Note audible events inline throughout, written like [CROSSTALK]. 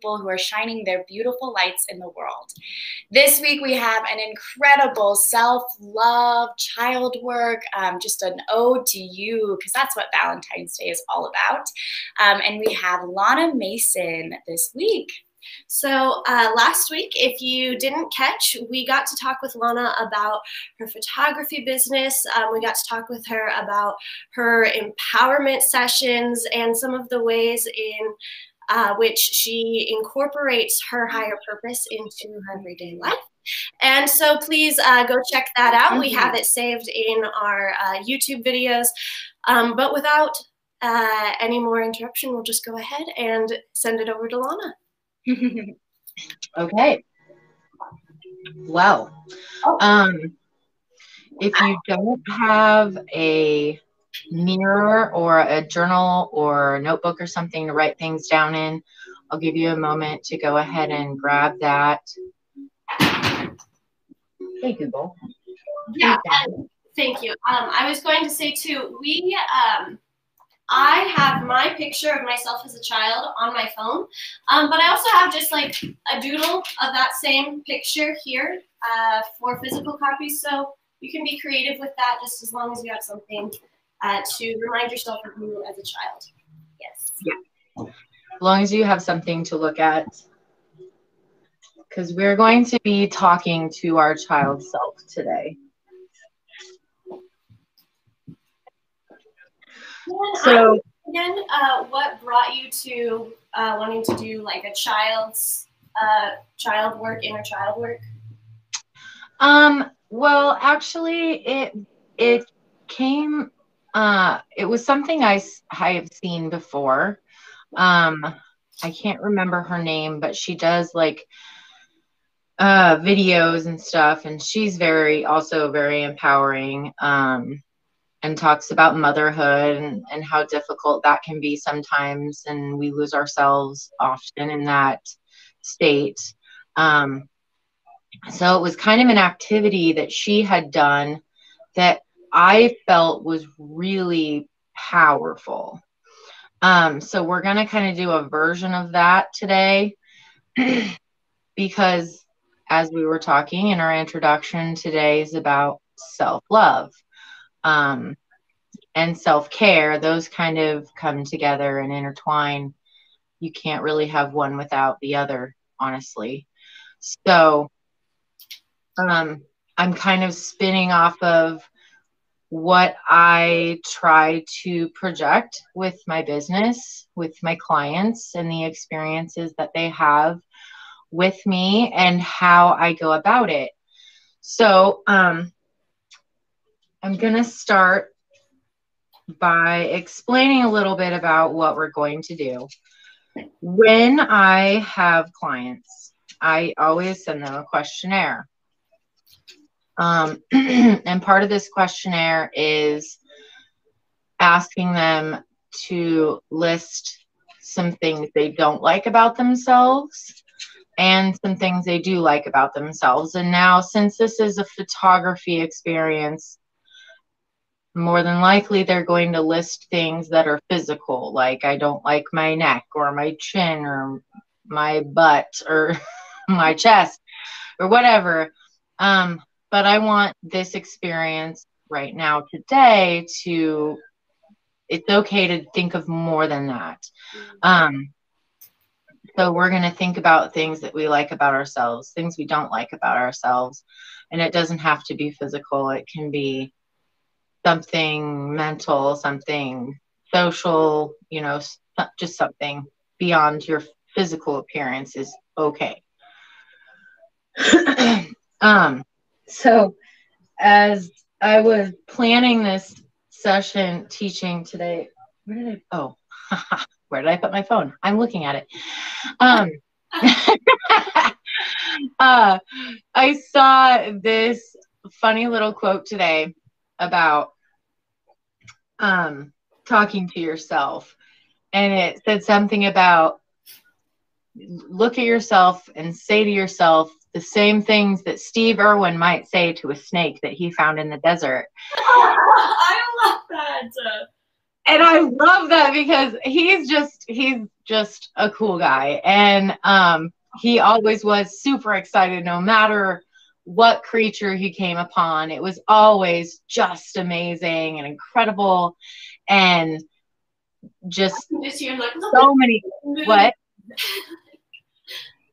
people who are shining their beautiful lights in the world. This week we have an incredible self love, child work, um, just an ode to you, because that's what Valentine's Day is all about. Um, and we have Lona Mason this week. So uh, last week, if you didn't catch, we got to talk with Lona about her photography business. Um, we got to talk with her about her empowerment sessions and some of the ways in uh, which she incorporates her higher purpose into her everyday life. And so please uh, go check that out. Mm-hmm. We have it saved in our uh, YouTube videos. Um, but without uh, any more interruption, we'll just go ahead and send it over to Lona. [LAUGHS] okay. Well, oh. um, if you don't have a mirror or a journal or a notebook or something to write things down in, I'll give you a moment to go ahead and grab that. Hey, Google. Yeah, thank you. Um, I was going to say too, we um, I have my picture of myself as a child on my phone, um, but I also have just like a doodle of that same picture here uh, for physical copies. So you can be creative with that just as long as you have something uh, to remind yourself of you as a child. Yes. Yeah. As long as you have something to look at. Because we're going to be talking to our child self today. so again, uh, what brought you to uh, wanting to do like a child's uh, child work, inner child work? Um. Well, actually, it it came. Uh, it was something I I have seen before. Um, I can't remember her name, but she does like uh videos and stuff and she's very also very empowering um and talks about motherhood and, and how difficult that can be sometimes and we lose ourselves often in that state um, so it was kind of an activity that she had done that i felt was really powerful um, so we're going to kind of do a version of that today [CLEARS THROAT] because as we were talking in our introduction today is about self-love um, and self care, those kind of come together and intertwine. You can't really have one without the other, honestly. So um, I'm kind of spinning off of what I try to project with my business, with my clients, and the experiences that they have with me and how I go about it. So, um, I'm going to start by explaining a little bit about what we're going to do. When I have clients, I always send them a questionnaire. Um, [CLEARS THROAT] and part of this questionnaire is asking them to list some things they don't like about themselves and some things they do like about themselves. And now, since this is a photography experience, more than likely they're going to list things that are physical, like I don't like my neck or my chin or my butt or [LAUGHS] my chest or whatever. Um, but I want this experience right now today to it's okay to think of more than that. Um, so we're going to think about things that we like about ourselves, things we don't like about ourselves. And it doesn't have to be physical, it can be something mental, something social, you know, just something beyond your physical appearance is okay. [CLEARS THROAT] um, so as I was planning this session teaching today, where did I, oh, [LAUGHS] where did I put my phone? I'm looking at it. Um, [LAUGHS] uh, I saw this funny little quote today about um, talking to yourself. And it said something about look at yourself and say to yourself the same things that Steve Irwin might say to a snake that he found in the desert. [LAUGHS] I love that. and I love that because he's just he's just a cool guy and um he always was super excited no matter what creature he came upon it was always just amazing and incredible and just so many what [LAUGHS]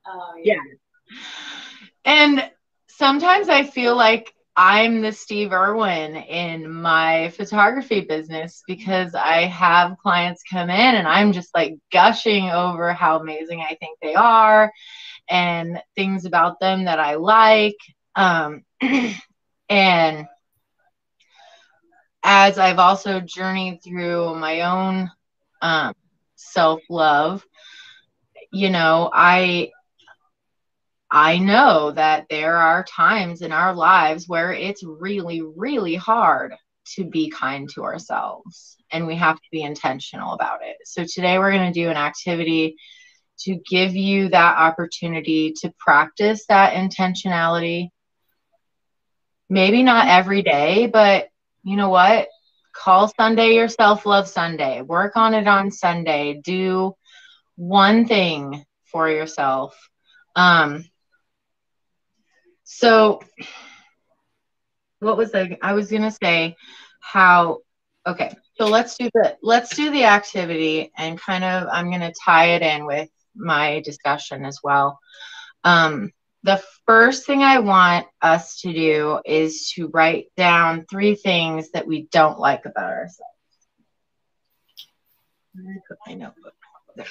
Oh, yeah. yeah and sometimes i feel like I'm the Steve Irwin in my photography business because I have clients come in and I'm just like gushing over how amazing I think they are and things about them that I like. Um, [CLEARS THROAT] and as I've also journeyed through my own um, self love, you know, I I know that there are times in our lives where it's really, really hard to be kind to ourselves and we have to be intentional about it. So today we're going to do an activity to give you that opportunity to practice that intentionality. Maybe not every day, but you know what? Call Sunday your self love Sunday. Work on it on Sunday. Do one thing for yourself. Um, so, what was I? I was gonna say how. Okay, so let's do the let's do the activity and kind of I'm gonna tie it in with my discussion as well. Um, the first thing I want us to do is to write down three things that we don't like about ourselves. Put my notebook there.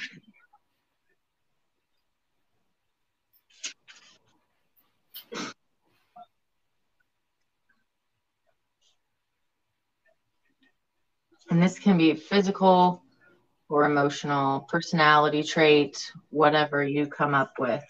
And this can be physical or emotional, personality trait, whatever you come up with.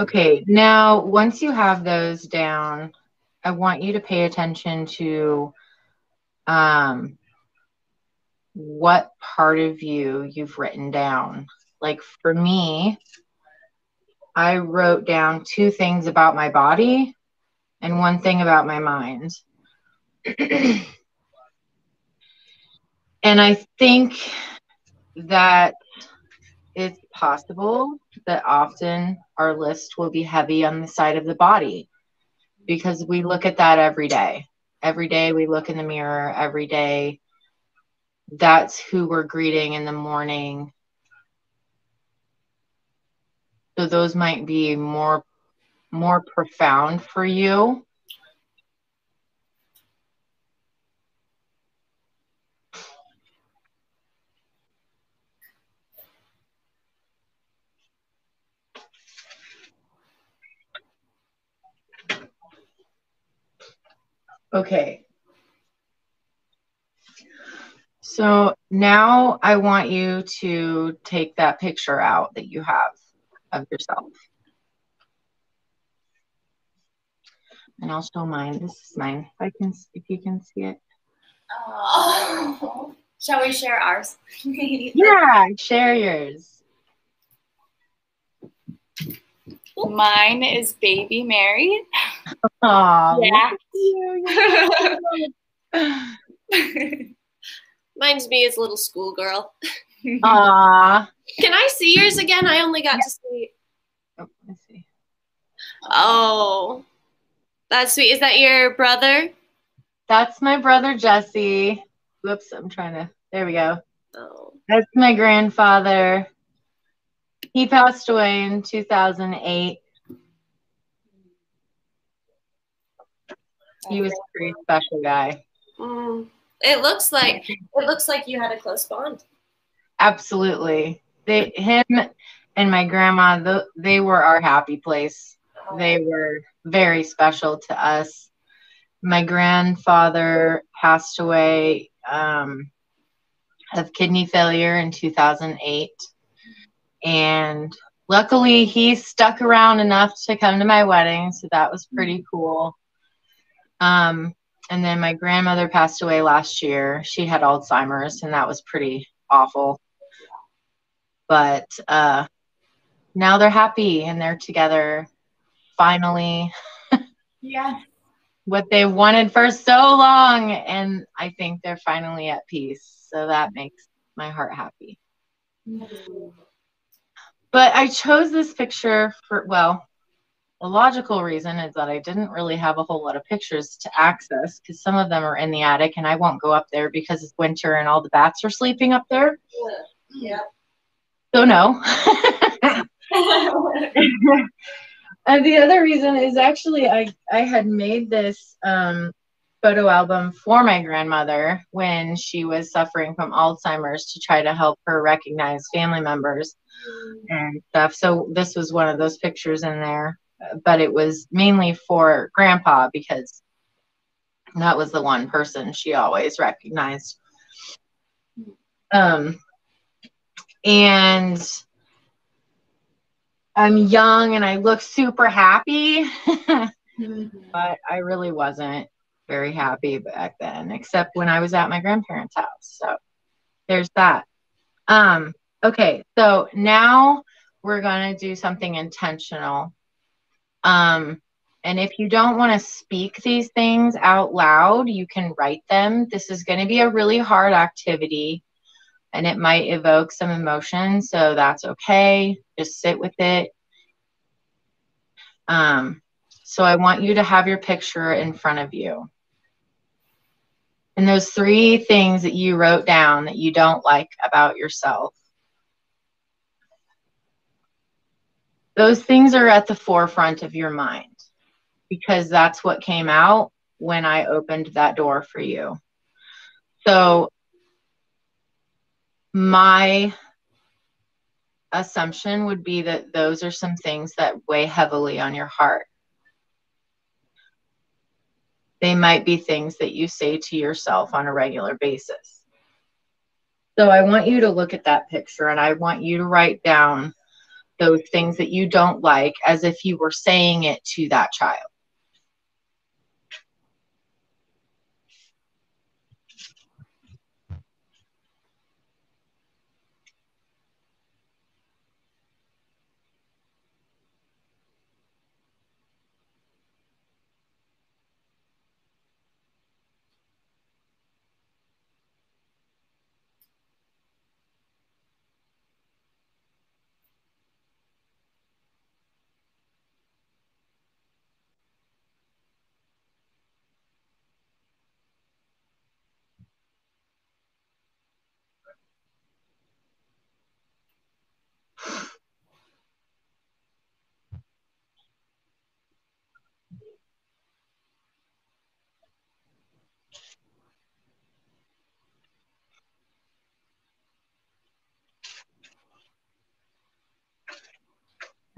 Okay, now once you have those down, I want you to pay attention to um, what part of you you've written down. Like for me, I wrote down two things about my body and one thing about my mind. [CLEARS THROAT] and I think that it's possible that often our list will be heavy on the side of the body because we look at that every day. Every day we look in the mirror, every day that's who we're greeting in the morning. So those might be more more profound for you. Okay. So now I want you to take that picture out that you have of yourself. And I'll show mine. This is mine. If I can, if you can see it. Oh. [LAUGHS] Shall we share ours? [LAUGHS] yeah, share yours. Mine is baby Mary. Aww, Yeah. [LAUGHS] Mine's me as a little schoolgirl. [LAUGHS] Aww. Can I see yours again? I only got to see. Oh, let's see. Oh, that's sweet. Is that your brother? that's my brother Jesse. Whoops, I'm trying to. There we go. Oh. That's my grandfather. He passed away in 2008. He was a pretty special guy. Mm. It looks like it looks like you had a close bond. Absolutely. They, him, and my grandma, the, they were our happy place. They were very special to us. My grandfather passed away um, of kidney failure in 2008. And luckily, he stuck around enough to come to my wedding. So that was pretty cool. Um, and then my grandmother passed away last year. She had Alzheimer's, and that was pretty awful. But uh, now they're happy and they're together finally. Yeah. what they wanted for so long. And I think they're finally at peace. So that makes my heart happy. But I chose this picture for, well, the logical reason is that I didn't really have a whole lot of pictures to access because some of them are in the attic and I won't go up there because it's winter and all the bats are sleeping up there. Yeah. So, no. [LAUGHS] [LAUGHS] and the other reason is actually I, I had made this um, photo album for my grandmother when she was suffering from Alzheimer's to try to help her recognize family members and stuff. So this was one of those pictures in there, but it was mainly for grandpa because that was the one person she always recognized. Um, and I'm young and I look super happy, [LAUGHS] but I really wasn't very happy back then, except when I was at my grandparents' house. So there's that. Um, okay, so now we're going to do something intentional. Um, and if you don't want to speak these things out loud, you can write them. This is going to be a really hard activity and it might evoke some emotion, so that's okay. Just sit with it. Um, so I want you to have your picture in front of you. And those three things that you wrote down that you don't like about yourself. Those things are at the forefront of your mind because that's what came out when I opened that door for you. So my assumption would be that those are some things that weigh heavily on your heart. They might be things that you say to yourself on a regular basis. So I want you to look at that picture and I want you to write down those things that you don't like as if you were saying it to that child.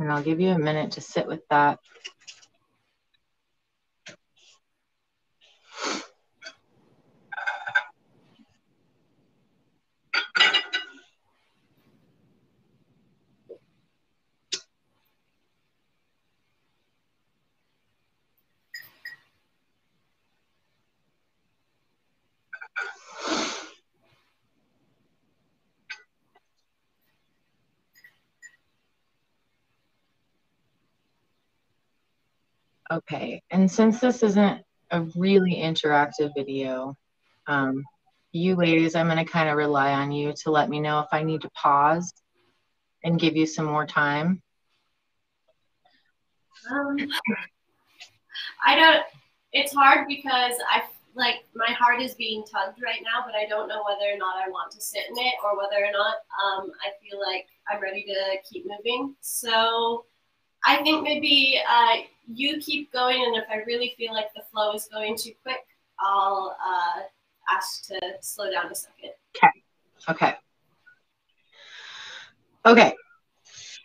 And I'll give you a minute to sit with that. Okay, and since this isn't a really interactive video, um, you ladies, I'm to kind of rely on you to let me know if I need to pause and give you some more time. Um, I don't. It's hard because I like my heart is being tugged right now, but I don't know whether or not I want to sit in it or whether or not um, I feel like I'm ready to keep moving. So I think maybe uh, you keep going, and if I really feel like the flow is going too quick, I'll uh, ask to slow down a second. Okay. Okay. Okay.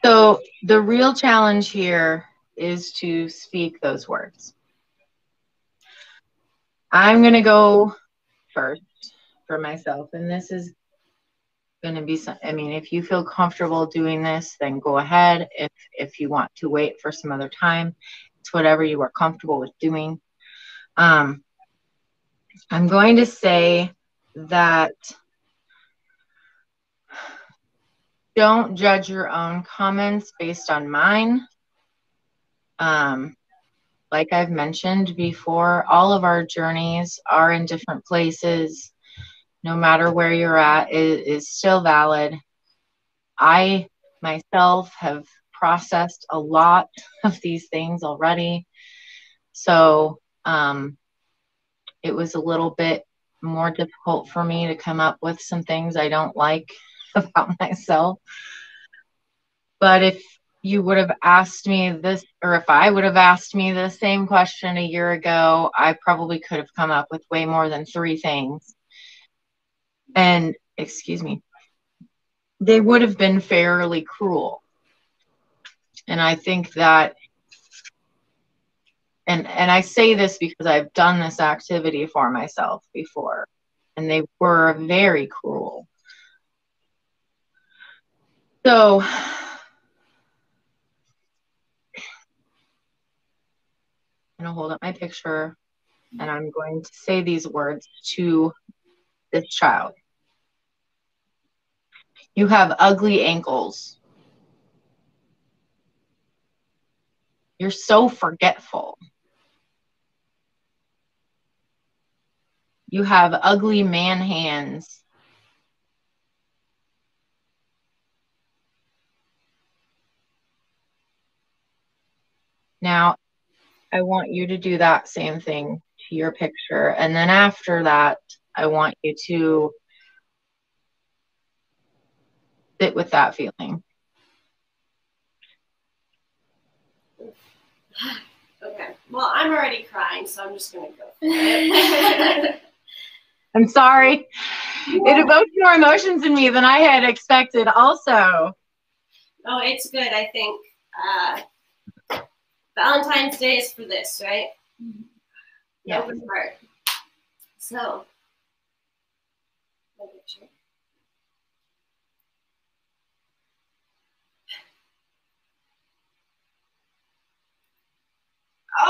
So the real challenge here is to speak those words. I'm going to go first for myself, and this is going to be some, I mean, if you feel comfortable doing this, then go ahead. If if you want to wait for some other time, it's whatever you are comfortable with doing. Um, I'm going to say that don't judge your own comments based on mine. Um, like I've mentioned before, all of our journeys are in different places. No matter where you're at, it is still valid. I myself have processed a lot [LAUGHS] of these things already. So um, it was a little bit more difficult for me to come up with some things I don't like [LAUGHS] about myself. But if you would have asked me this, or if I would have asked me the same question a year ago, I probably could have come up with way more than three things. And, excuse me, they would have been fairly cruel. And I think that, and, and I say this because I've done this activity for myself before, and they were very cruel. So I'm going to hold up my picture and I'm going to say these words to this child. You have ugly ankles. You're so forgetful. You have ugly man hands. Now, I want you to do that same thing to your picture. And then after that, I want you to sit with that feeling. [SIGHS] Okay. Well, I'm already crying, so I'm just going to go for [LAUGHS] it. [LAUGHS] I'm sorry. It evoked more emotions in me than I had expected, also. Oh, it's good. I think uh, Valentine's Day is for this, right? Yeah. Open heart. So, Oh,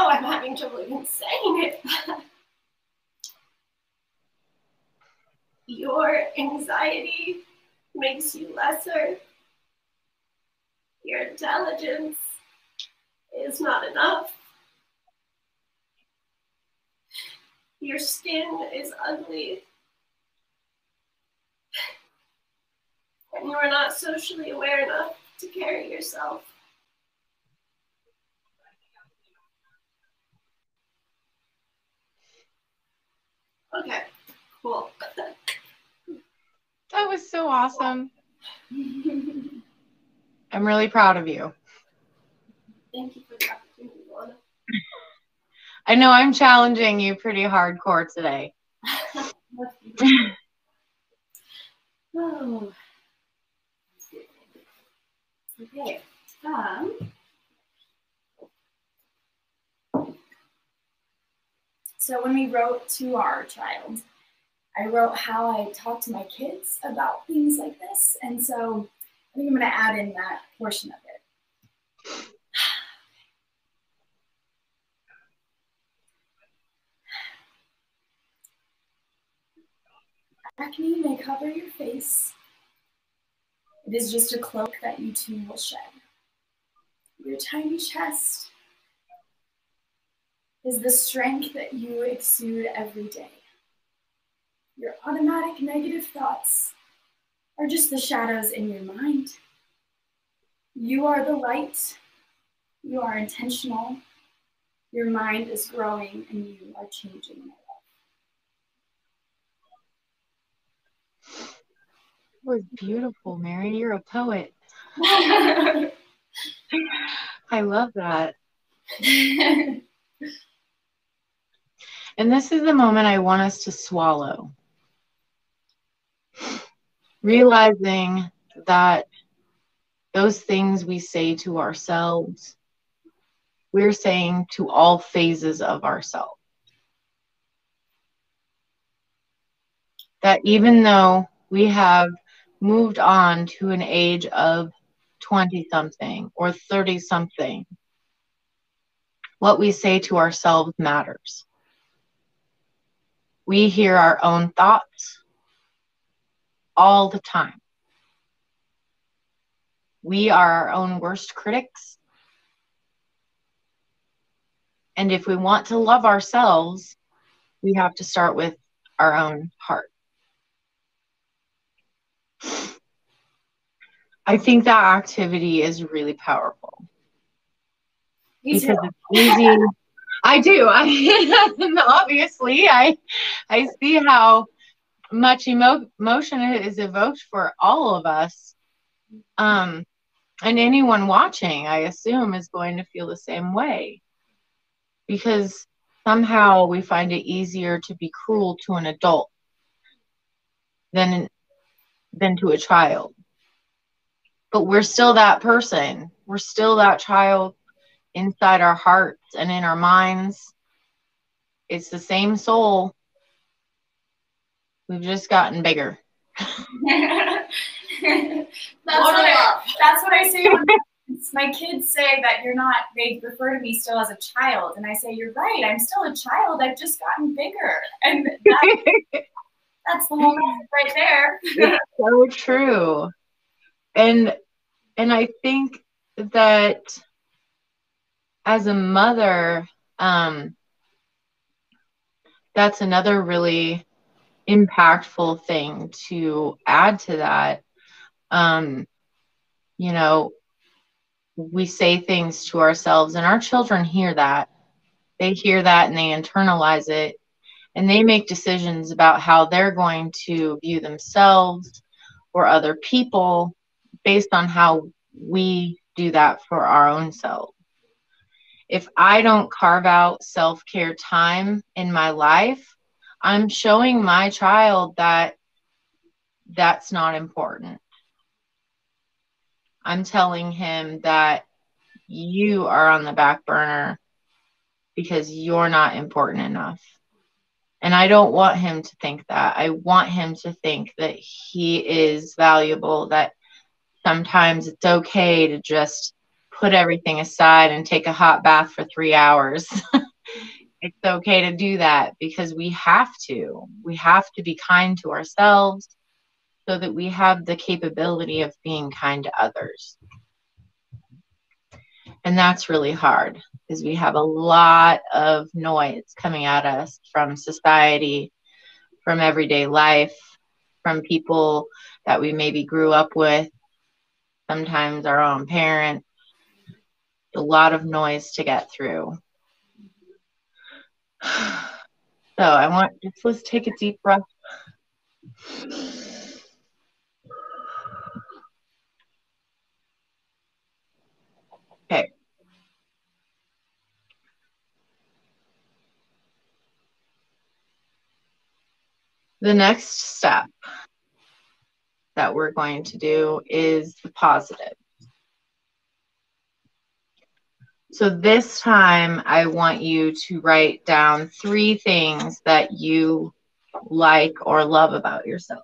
I'm having trouble even saying it. [LAUGHS] Your anxiety makes you lesser. Your intelligence is not enough. Your skin is ugly. And you are not socially aware enough to carry yourself. Okay, cool. That was so awesome. I'm really proud of you. Thank you for the opportunity, Lona. I know I'm challenging you pretty hardcore today. [LAUGHS] [LAUGHS] oh. Okay. Um, So when we wrote to our child, I wrote how I talk to my kids about things like this. And so I think I'm going to add in that portion of it. [SIGHS] Acne may cover your face. It is just a cloak that you too will shed. Your tiny chest is the strength that you exude every day. Your automatic negative thoughts are just the shadows in your mind. You are the light. You are intentional. Your mind is growing and you are changing my life. Was beautiful, Mary. You're a poet. [LAUGHS] I love that. and this is the moment I want us to swallow. Realizing that those things we say to ourselves, we're saying to all phases of ourselves. That even though we have moved on to an age of 20 something or 30 something, what we say to ourselves matters. We hear our own thoughts all the time. We are our own worst critics. And if we want to love ourselves, we have to start with our own heart. I think that activity is really powerful. Me because too. it's easy. I do. [LAUGHS] I obviously I I see how much emo- emotion is evoked for all of us. Um and anyone watching, I assume, is going to feel the same way. Because somehow we find it easier to be cruel to an adult than than to a child. But we're still that person. We're still that child inside our hearts and in our minds. It's the same soul. We've just gotten bigger. [LAUGHS] that's, what I, that's what I say. My kids say that you're not, they refer to me still as a child. And I say, You're right, I'm still a child. I've just gotten bigger. And that, [LAUGHS] that's the whole message right there. it's so true. And and I think that as a mother, um, that's another really impactful thing to add to that. Um, you know, we say things to ourselves, and our children hear that. They hear that and they internalize it, and they make decisions about how they're going to view themselves or other people based on how we do that for our own selves if I don't carve out self care time in my life, I'm showing my child that that's not important. I'm telling him that you are on the back burner because you're not important enough. And I don't want him to think that. I want him to think that he is valuable, that sometimes it's okay to just put everything aside and take a hot bath for three hours. [LAUGHS] it's okay to do that because we have to. We have to be kind to ourselves so that we have the capability of being kind to others. And that's really hard because we have a lot of noise coming at us from society, from everyday life, from people that we maybe grew up with, sometimes our own parents a lot of noise to get through. [SIGHS] So I want just let's take a deep breath. Okay. The next step that we're going to do is the positive. So this time, I want you to write down three things that you like or love about yourself.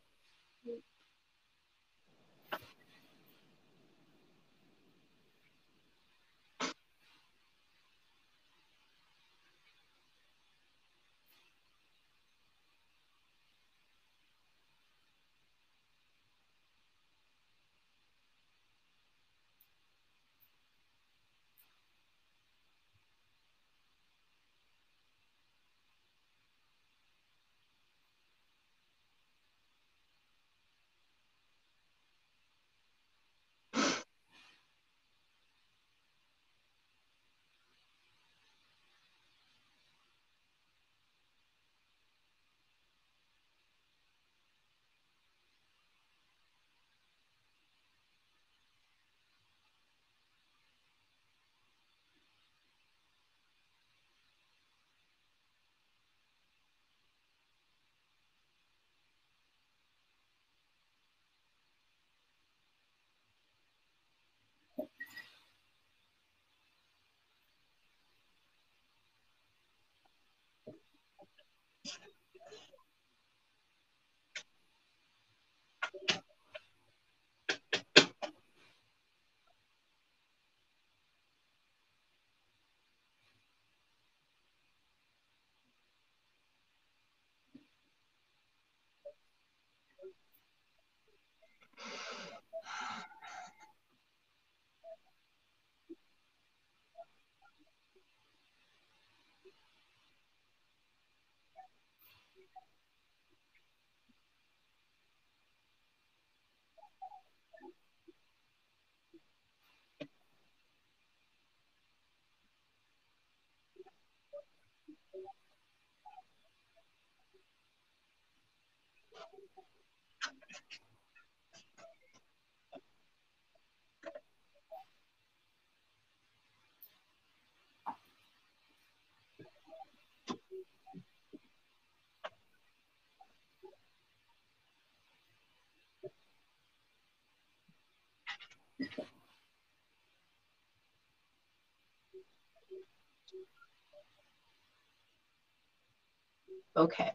Okay.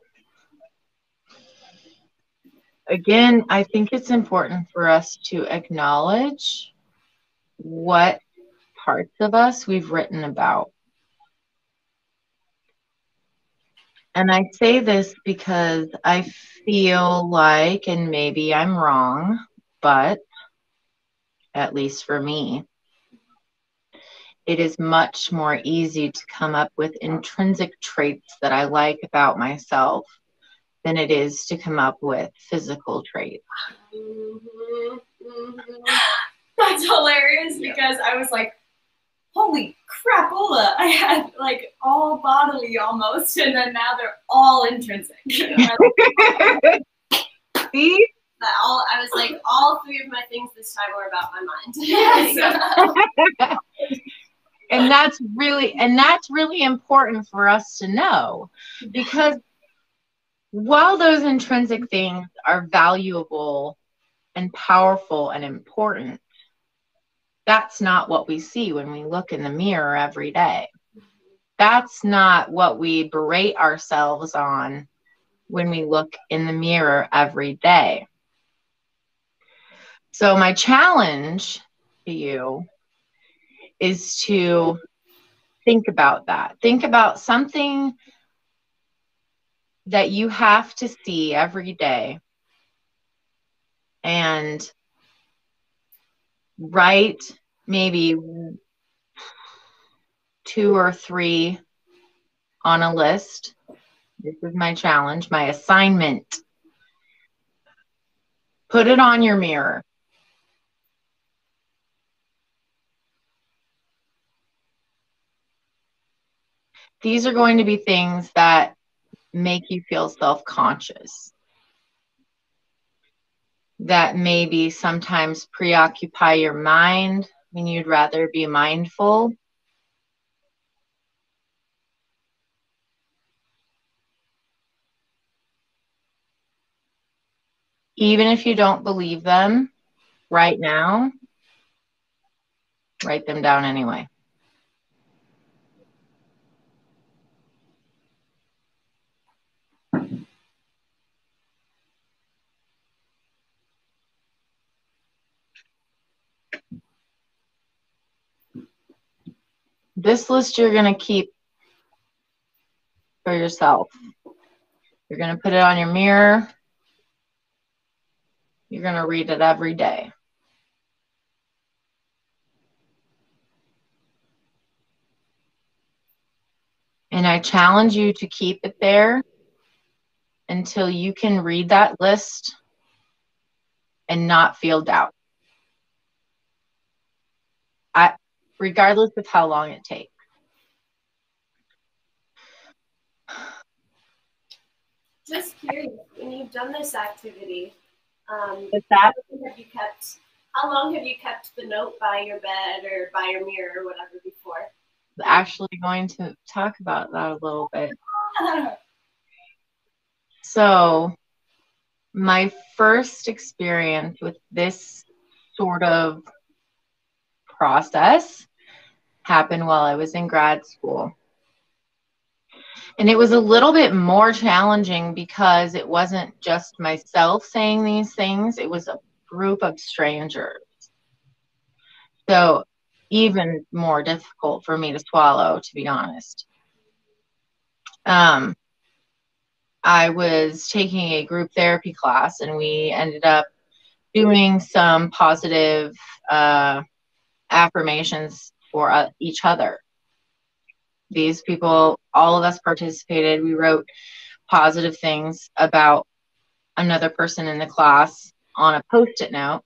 Again, I think it's important for us to acknowledge what parts of us we've written about. And I say this because I feel like, and maybe I'm wrong, but at least for me, it is much more easy to come up with intrinsic traits that I like about myself than it is to come up with physical traits. Mm-hmm, [LAUGHS] mm-hmm. That's hilarious because I was like, holy crapola. [LAUGHS] I had like all bodily almost, and then now they're all intrinsic. [LAUGHS] See? all I was like, all three of my things this time were about my mind. And that's really and that's really important for us to know because while those intrinsic things are valuable and powerful and important that's not what we see when we look in the mirror every day. That's not what we berate ourselves on when we look in the mirror every day. So my challenge to you is to think about that. Think about something that you have to see every day and write maybe two or three on a list. This is my challenge, my assignment. Put it on your mirror. These are going to be things that make you feel self conscious, that maybe sometimes preoccupy your mind when you'd rather be mindful. Even if you don't believe them right now, write them down anyway. This list you're going to keep for yourself. You're going to put it on your mirror. You're going to read it every day. And I challenge you to keep it there until you can read that list and not feel doubt. I regardless of how long it takes. Just curious, when you've done this activity, um, that? have you kept? How long have you kept the note by your bed or by your mirror or whatever before? Actually, going to talk about that a little bit. [LAUGHS] so, my first experience with this sort of process happened while I was in grad school. And it was a little bit more challenging because it wasn't just myself saying these things, it was a group of strangers. So, even more difficult for me to swallow, to be honest. Um, I was taking a group therapy class, and we ended up doing some positive uh, affirmations for uh, each other. These people, all of us participated. We wrote positive things about another person in the class on a post it note.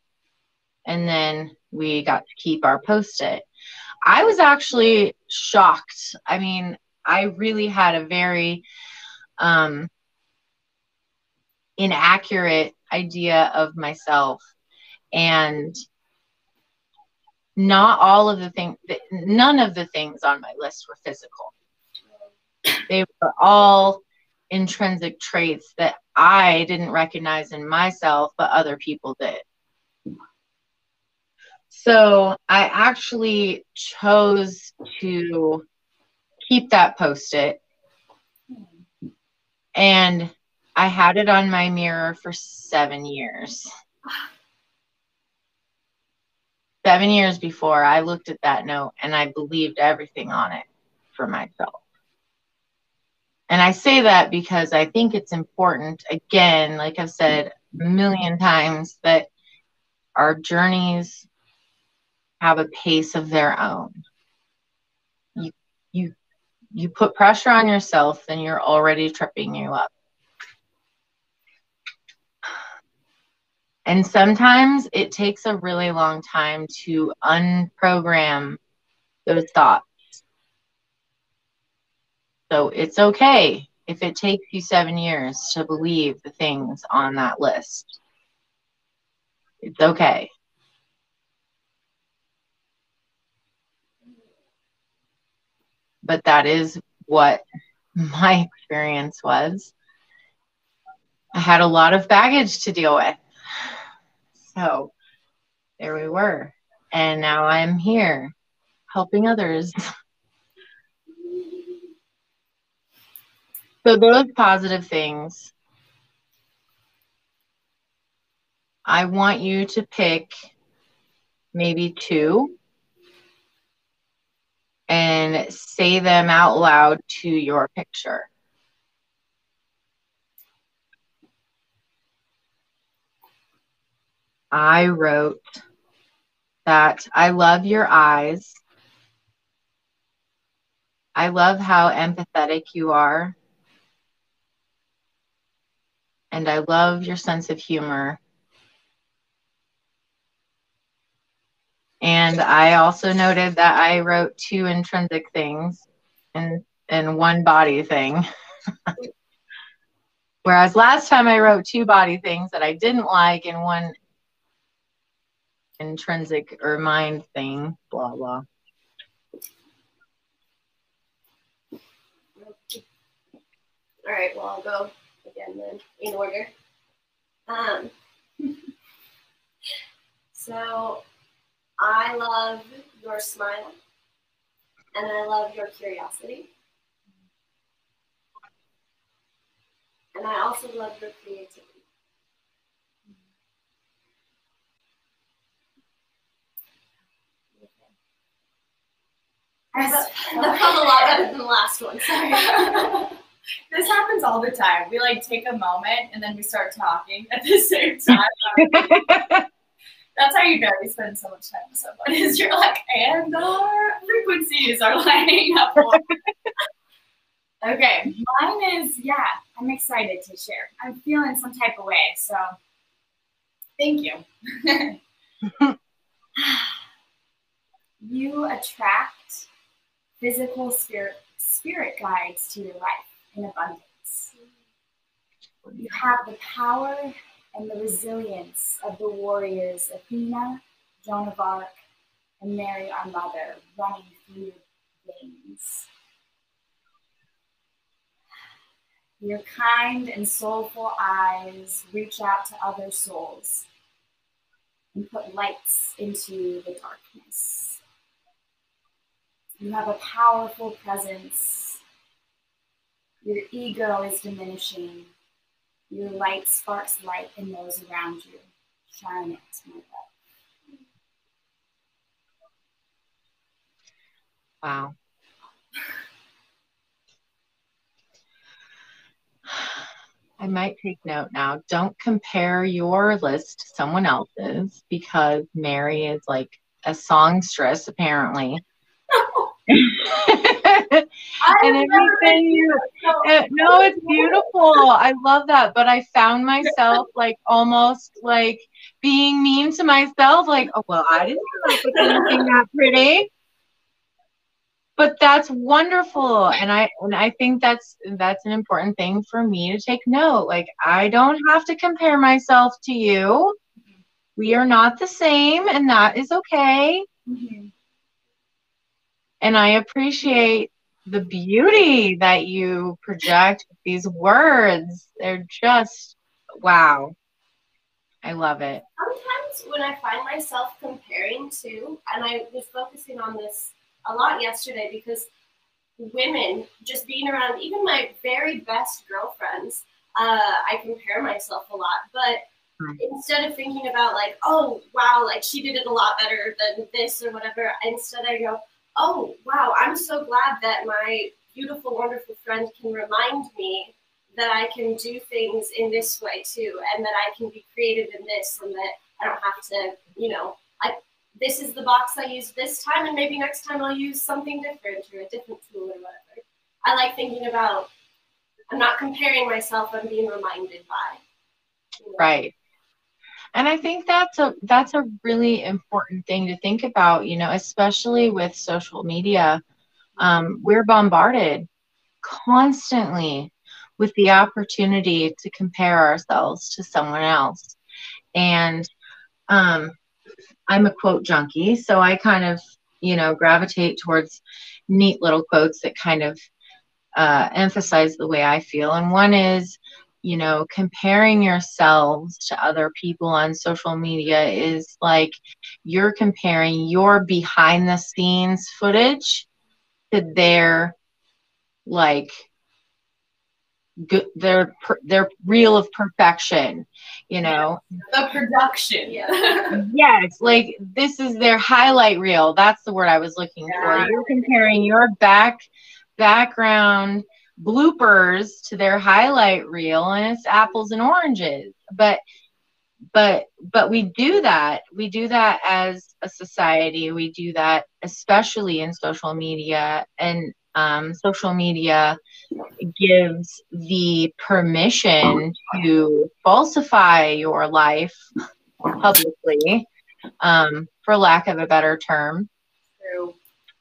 And then we got to keep our post it. I was actually shocked. I mean, I really had a very um, inaccurate idea of myself. And not all of the things, none of the things on my list were physical. They were all intrinsic traits that I didn't recognize in myself, but other people did. So I actually chose to keep that post it. And I had it on my mirror for seven years. Seven years before I looked at that note and I believed everything on it for myself. And I say that because I think it's important, again, like I've said a million times, that our journeys have a pace of their own. You you you put pressure on yourself, then you're already tripping you up. And sometimes it takes a really long time to unprogram those thoughts. So it's okay if it takes you seven years to believe the things on that list. It's okay. but that is what my [LAUGHS] experience was. I had a lot of baggage to deal with. So there we were. And now I'm here helping others. [LAUGHS] so, those positive things, I want you to pick maybe two and say them out loud to your picture. I wrote that I love your eyes. I love how empathetic you are. And I love your sense of humor. And I also noted that I wrote two intrinsic things and and one body thing. [LAUGHS] Whereas last time I wrote two body things that I didn't like and one intrinsic or mind thing, blah blah. All right, well I'll go again then in order. Um, [LAUGHS] so I love your smile and I love your curiosity. And I also love your creativity. That, that felt a lot better than the last one. Sorry. [LAUGHS] this happens all the time. We like take a moment and then we start talking at the same time. [LAUGHS] that's how you know you spend so much time with someone is you're like, and our frequencies are lining up. [LAUGHS] okay, mine is yeah, I'm excited to share. I'm feeling some type of way, so thank you. you attract physical spirit spirit guides to your life in abundance. You have the power and the resilience of the warriors Athena, Joan of Arc, and Mary, our mother, running through your veins. Your kind and soulful eyes reach out to other souls and put lights into the darkness. You have a powerful presence. Your ego is diminishing your light sparks light in those around you. Shine it, my love. Wow. I might take note now. Don't compare your list to someone else's because Mary is like a songstress, apparently. [LAUGHS] and everything you, uh, no it's beautiful. I love that. But i found myself like almost like being mean to myself like oh well i didn't come up with anything that pretty. But that's wonderful. And i and i think that's that's an important thing for me to take note. Like i don't have to compare myself to you. We are not the same and that is okay. Mm-hmm. And i appreciate the beauty that you project with these words. They're just wow. I love it. Sometimes when i find myself comparing to and i was focusing on this a lot yesterday because women just being around even my very best girlfriends uh, i compare myself a lot. But hmm. instead of thinking about like oh wow like she did it a lot better than this or whatever instead i go oh wow i'm so glad that my beautiful wonderful friend can remind me that i can do things in this way too and that i can be creative in this and that i don't have to you know i this is the box I use this time, and maybe next time I'll use something different or a different tool or whatever. I like thinking about, I'm not comparing myself, I'm being reminded by. You know? Right. And I think that's a that's a really important thing to think about, you know, especially with social media. Um, we're bombarded constantly with the opportunity to compare ourselves to someone else. And um, I'm a quote junkie, so I kind of, you know, gravitate towards neat little quotes that kind of uh, emphasize the way I feel. And one is, you know, comparing yourselves to other people on social media is like you're comparing your behind the scenes footage to their like good their their reel of perfection you know? The production. Yeah [LAUGHS] yes like this is their highlight reel. That's the word i was looking yeah. for you're comparing your back background bloopers to their highlight reel and it's apples and oranges but but but we do that we do that as a society we do that especially in social media and um, social media gives the permission to falsify your life publicly, um, for lack of a better term. True.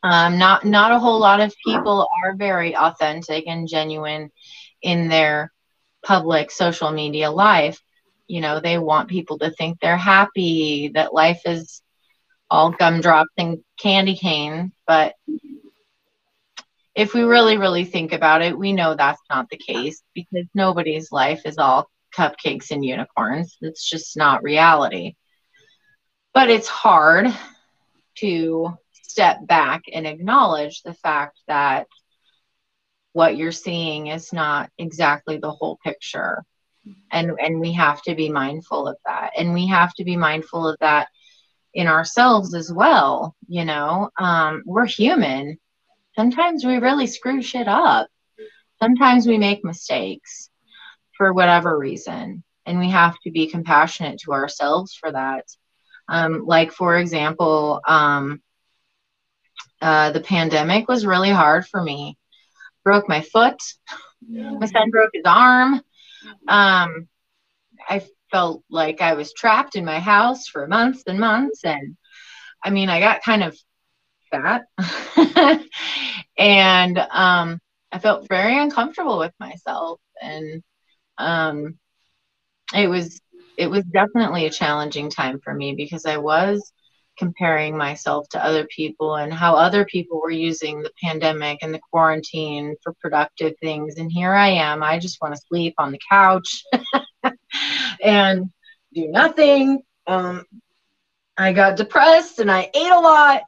Um, not not a whole lot of people are very authentic and genuine in their public social media life. You know, they want people to think they're happy, that life is all gumdrops and candy cane, but if we really, really think about it, we know that's not the case because nobody's life is all cupcakes and unicorns. It's just not reality. But it's hard to step back and acknowledge the fact that what you're seeing is not exactly the whole picture. And and we have to be mindful of that. And we have to be mindful of that in ourselves as well. You know, um, we're human sometimes we really screw shit up. Sometimes we make mistakes for whatever reason, and we have to be compassionate to ourselves for that. Um, like, for example, um, uh, the pandemic was really hard for me. Broke my foot. My son broke his arm. Um, I felt like I was trapped in my house for months and months. And I mean, I got kind of fat. [LAUGHS] and um, I felt very uncomfortable with myself. And um, it was it was definitely a challenging time for me because I was comparing myself to other people and how other people were using the pandemic and the quarantine for productive things. And here I am, I just want to sleep on the couch [LAUGHS] and do nothing. Um, I got depressed and I ate a lot.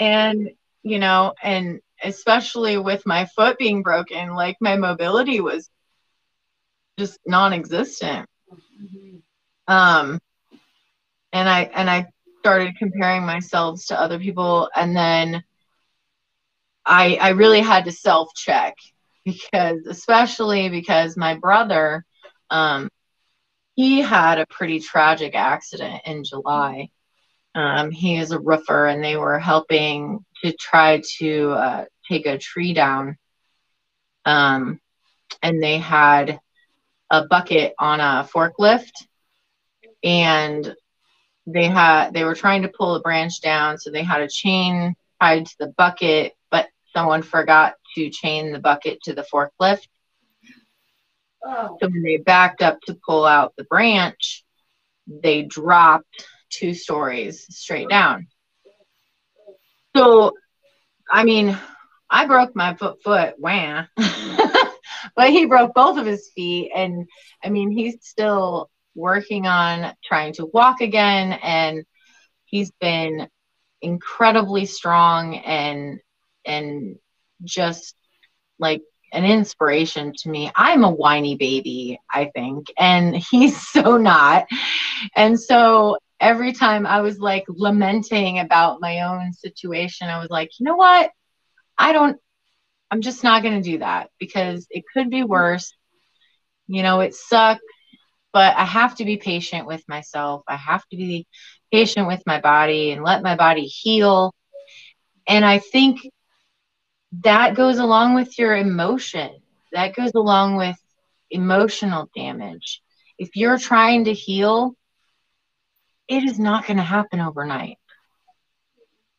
And, you know, and especially with my foot being broken, like my mobility was just non existent. Mm-hmm. Um, and I, and I started comparing myself to other people. And then I, I really had to self check [LAUGHS] because, especially because my brother, um, he had a pretty tragic accident in July um, he is a roofer, and they were helping to try to uh, take a tree down. Um, and they had a bucket on a forklift, and they had they were trying to pull a branch down, so they had a chain tied to the bucket, but someone forgot to chain the bucket to the forklift. Oh. So when they backed up to pull out the branch, they dropped two stories straight down. So, I mean, I broke my foot foot, wham. [LAUGHS] but he broke both of his feet. And I mean, he's still working on trying to walk again. And he's been incredibly strong and, and just like an inspiration to me. I'm a whiny baby, I think, and [LAUGHS] he's so not. And so every time I was like lamenting about my own situation, I was like, you know what? I don't, I'm just not going to do that because it could be worse. You know, it sucks, but I have to be patient with myself. I have to be patient with my body and let my body heal. And I think that goes along with your emotion. That goes along with emotional damage. If you're trying to heal, it is not going to happen overnight.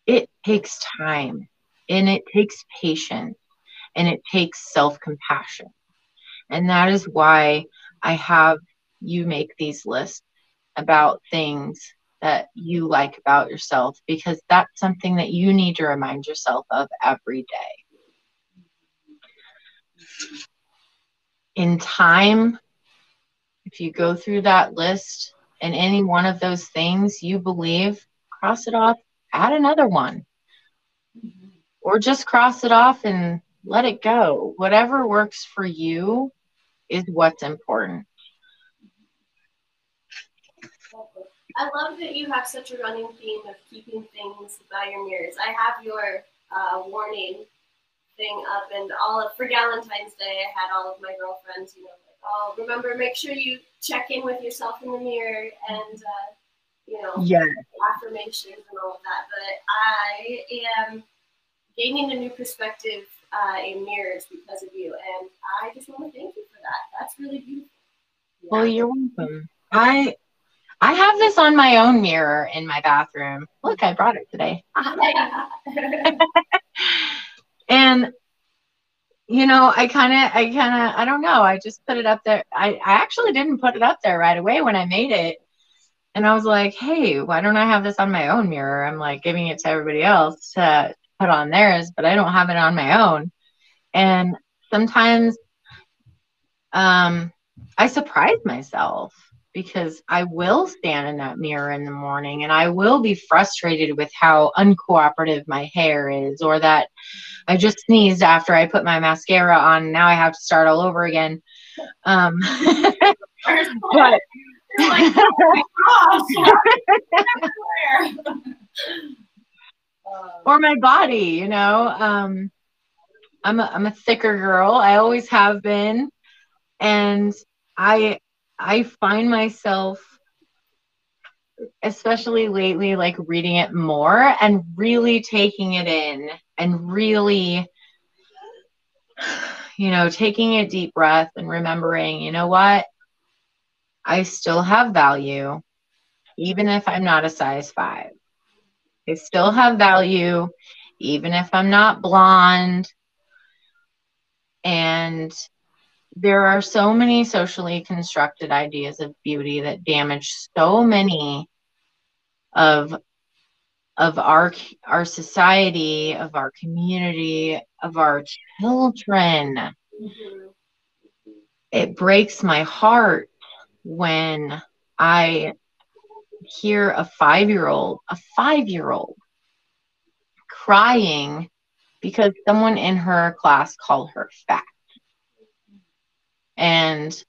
It takes time and it takes patience and it takes self compassion. And that is why I have you make these lists about things that you like about yourself because that's something that you need to remind yourself of every day. In time, if you go through that list and any one of those things you believe, cross it off, add another one. Or just cross it off and let it go. Whatever works for you is what's important. I love that you have such a running theme of keeping things by your mirrors. I have your uh, warning thing up, and all of, for Valentine's Day, I had all of my girlfriends, you know, like, oh, remember, make sure you check in with yourself in the mirror and, uh, you know, yeah. affirmations and all of that. But I am gaining a new perspective uh, in mirrors because of you, and I just want to thank you for that. That's really beautiful. Yeah. Well, you're welcome. I I have this on my own mirror in my bathroom. Look, I brought it today. [LAUGHS] and you know, I kind of, I kind of, I don't know. I just put it up there. I, I actually didn't put it up there right away when I made it. And I was like, hey, why don't I have this on my own mirror? I'm like giving it to everybody else to put on theirs, but I don't have it on my own. And sometimes um, I surprise myself because I will stand in that mirror in the morning and I will be frustrated with how uncooperative my hair is or that I just sneezed after I put my mascara on now I have to start all over again. Um, [LAUGHS] but [LAUGHS] or my body, you know. Um, I'm a, I'm a thicker girl. I always have been, and I I find myself especially lately like reading it more and really taking it in and really you know taking a deep breath and remembering you know what? I still have value even if I'm not a size 5 I still have value even if I'm not blonde. And there are so many socially constructed ideas of beauty that damage so many of of our our society of our community of our children mm-hmm. it breaks my heart when i hear a 5-year-old a 5-year-old crying because someone in her class called her fat and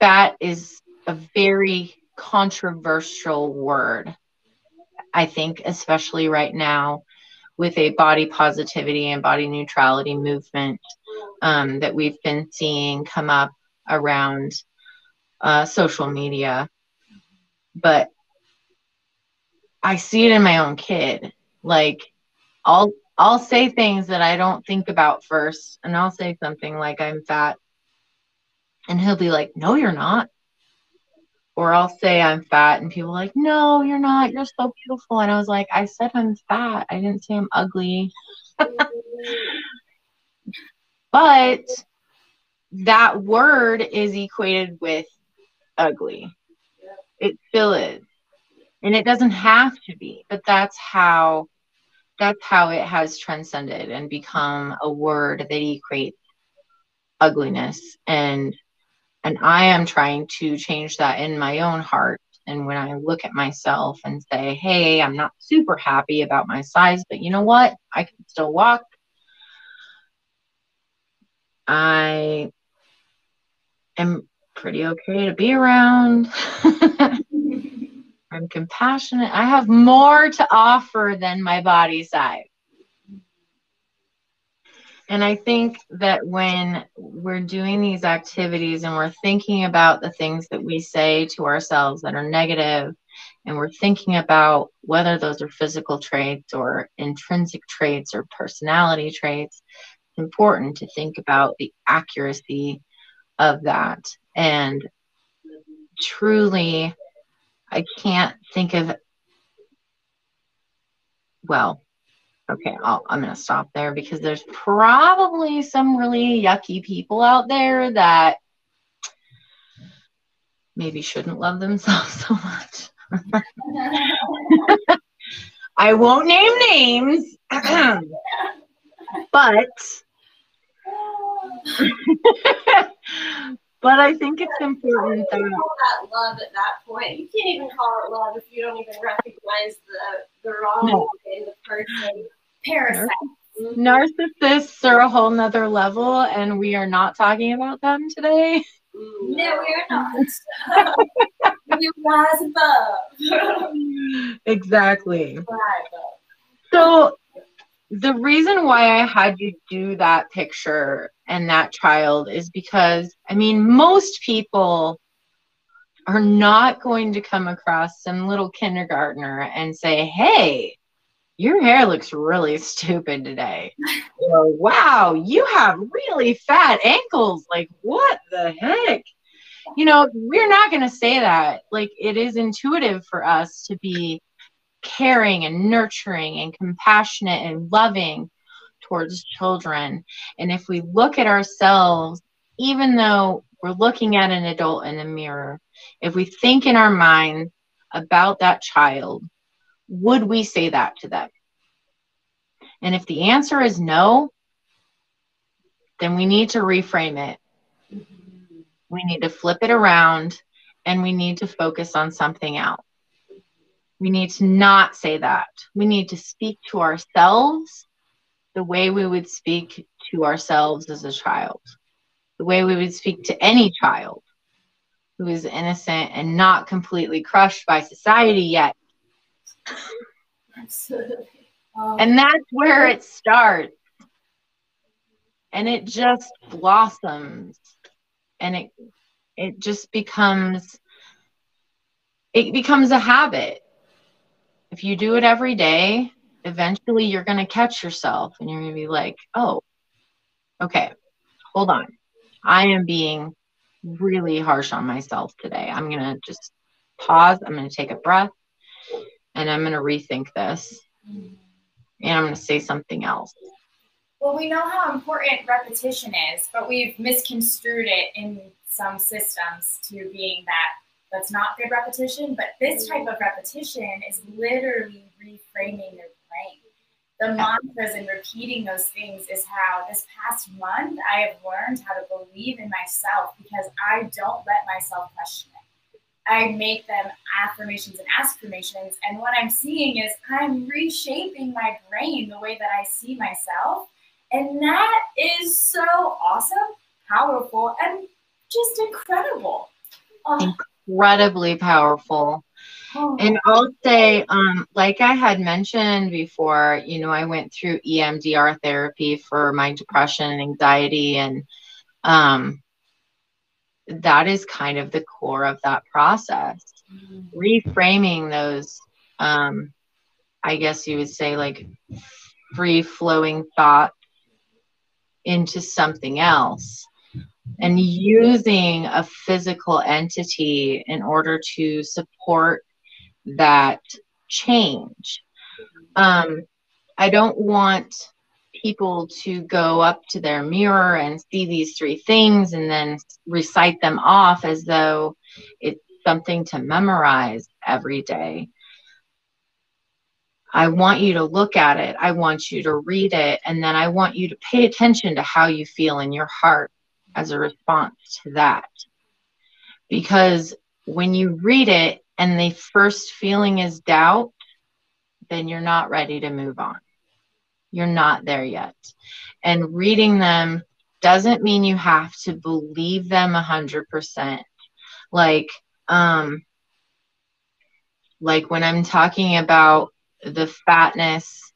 that is a very controversial word, I think, especially right now with a body positivity and body neutrality movement um, that we've been seeing come up around uh, social media. But I see it in my own kid. Like, I'll I'll say things that I don't think about first, and I'll say something like I'm fat, and he'll be like, "No, you're not," or I'll say I'm fat and people like, no, you're not. You're so beautiful. And I was like, I said I'm fat. I didn't say I'm ugly. [LAUGHS] but that word is equated with ugly. It still is. And it doesn't have to be, but that's how that's how it has transcended and become a word that equates ugliness and and I am trying to change that in my own heart. And when I look at myself and say, hey, I'm not super happy about my size, but you know what? I can still walk. I am pretty okay to be around. [LAUGHS] I'm compassionate. I have more to offer than my body size. And I think that when we're doing these activities and we're thinking about the things that we say to ourselves that are negative, and we're thinking about whether those are physical traits or intrinsic traits or personality traits, it's important to think about the accuracy of that. And truly, I can't think of, well, okay, i am going to stop there because there's probably some really yucky people out there that maybe shouldn't love themselves [LAUGHS] so much. [LAUGHS] I won't name names, [CLEARS THROAT] but [LAUGHS] but I think it's important that that love at that point. You can't even call it love if you don't even recognize the the wrong no. in the person parasites. Narcissists are a whole nother level, and we are not talking about them today. Mm. No, we are not. [LAUGHS] we rise above. [LAUGHS] exactly. So, the reason why I had you do that picture and that child is because, I mean, most people are not going to come across some little kindergartner and say, hey, your hair looks really stupid today. [LAUGHS] or, wow, you have really fat ankles. Like, what the heck? You know, we're not going to say that. Like, it is intuitive for us to be caring and nurturing and compassionate and loving towards children. And if we look at ourselves, even though we're looking at an adult in the mirror, if we think in our mind about that child, would we say that to them? And if the answer is no, then we need to reframe it. We need to flip it around and we need to focus on something else. We need to not say that. We need to speak to ourselves the way we would speak to ourselves as a child, the way we would speak to any child who is innocent and not completely crushed by society yet. Absolutely. Um, and that's where it starts. And it just blossoms and it it just becomes it becomes a habit. If you do it every day, eventually you're going to catch yourself and you're going to be like, "Oh, okay. Hold on. I am being really harsh on myself today. I'm going to just pause. I'm going to take a breath and I'm going to rethink this and I'm going to say something else. Well, we know how important repetition is, but we've misconstrued it in some systems to being that that's not good repetition. But this mm-hmm. type of repetition is literally reframing your brain. The mantras and repeating those things is how this past month I have learned how to believe in myself because I don't let myself question it. I make them affirmations and affirmations. And what I'm seeing is I'm reshaping my brain the way that I see myself. And that is so awesome, powerful, and just incredible. Oh. Incredibly powerful. Oh. And I'll say, um, like I had mentioned before, you know, I went through EMDR therapy for my depression and anxiety, and um, that is kind of the core of that process. Mm-hmm. Reframing those, um, I guess you would say, like free flowing thought into something else. And using a physical entity in order to support that change. Um, I don't want people to go up to their mirror and see these three things and then recite them off as though it's something to memorize every day. I want you to look at it. I want you to read it. And then I want you to pay attention to how you feel in your heart as a response to that. Because when you read it and the first feeling is doubt, then you're not ready to move on. You're not there yet. And reading them doesn't mean you have to believe them a hundred percent. Like, um, like when I'm talking about the fatness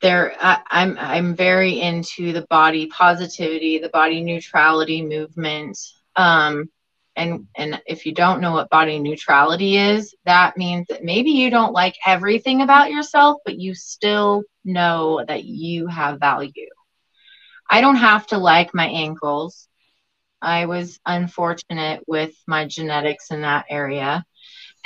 there I, I'm, I'm very into the body positivity the body neutrality movement. Um and and if you don't know what body neutrality is that means that maybe you don't like everything about yourself but you still know that you have value. I don't have to like my ankles. I was unfortunate with my genetics in that area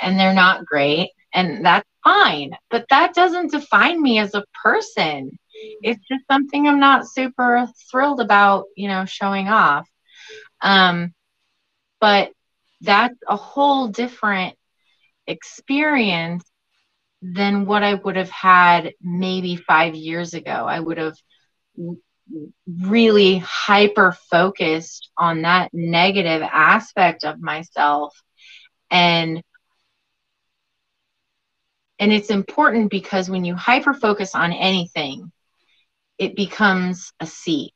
and they're not great and that's fine but that doesn't define me as a person. It's just something i'm not super thrilled about you know showing off. Um but that's a whole different experience than what i would have had maybe 5 years ago. I would have really hyper focused on that negative aspect of myself and and it's important because when you hyper focus on anything, it becomes a seed.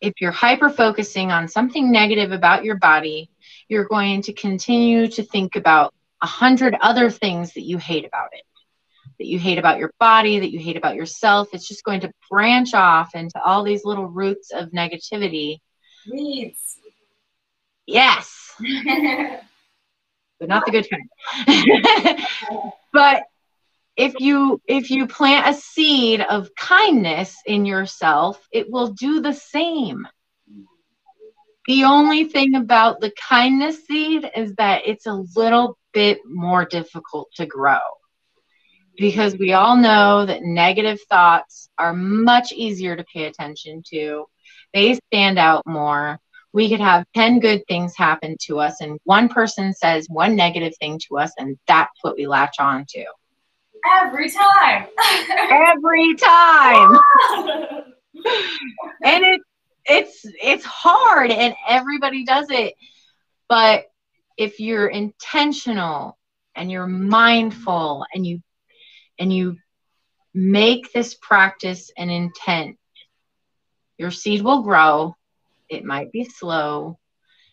If you're hyper focusing on something negative about your body, you're going to continue to think about a hundred other things that you hate about it, that you hate about your body, that you hate about yourself. It's just going to branch off into all these little roots of negativity. Weeds. Yes. [LAUGHS] but not the good kind. [LAUGHS] but if you if you plant a seed of kindness in yourself, it will do the same. The only thing about the kindness seed is that it's a little bit more difficult to grow because we all know that negative thoughts are much easier to pay attention to. They stand out more we could have 10 good things happen to us and one person says one negative thing to us and that's what we latch on to. Every time. Every time. [LAUGHS] And it it's it's hard and everybody does it. But if you're intentional and you're mindful and you and you make this practice an intent your seed will grow it might be slow.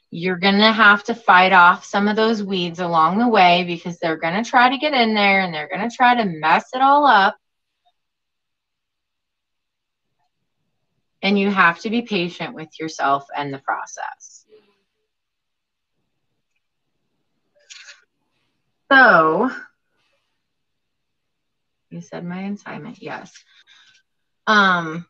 You're going to have to fight off some of those weeds along the way because they're going to try to get in there and they're going to try to mess it all up. And you have to be patient with yourself and the process. So, you said my assignment, yes. Um,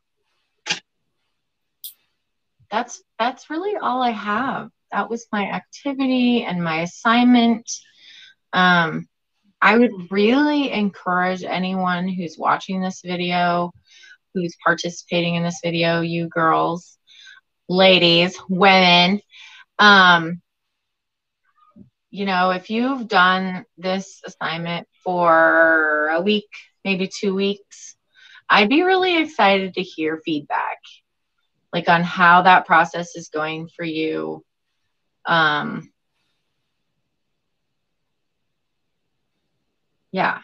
that's that's really all I have. That was my activity and my assignment. Um, I would really encourage anyone who's watching this video, who's participating in this video, you girls, ladies, women, um, you know, if you've done this assignment for a week, maybe two weeks, I'd be really excited to hear feedback like on how that process is going for you. Um yeah.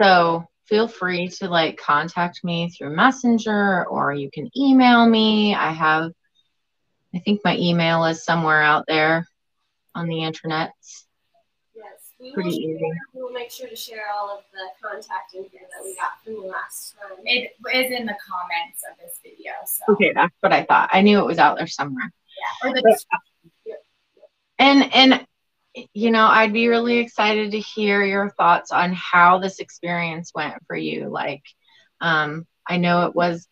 So feel free to like contact me through messenger or you can email me. I have i think my email is somewhere out there on the internet Pretty will share, easy. We'll make sure to share all of the contact info that we got from you last time. It is in the comments of this video. So. Okay, that's what I thought. I knew it was out there somewhere. Yeah, or the and and you know, I'd be really excited to hear your thoughts on how this experience went for you. Like, um, I know it was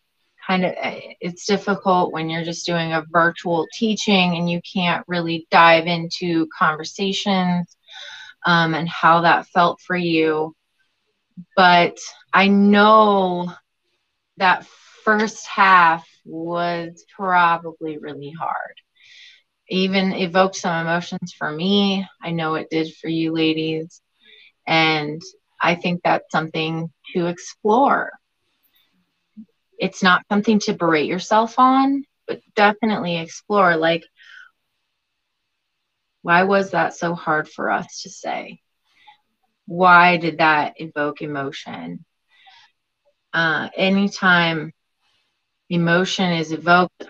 kind of it's difficult when you're just doing a virtual teaching and you can't really dive into conversations um, and how that felt for you. But i know that first half was probably really hard. Even evoked some emotions for me. I know it did for you ladies. And i think that's something to explore. It's not something to berate yourself on, but definitely explore. Like why was that so hard for us to say? Why did that evoke emotion? Uh, anytime emotion is evoked,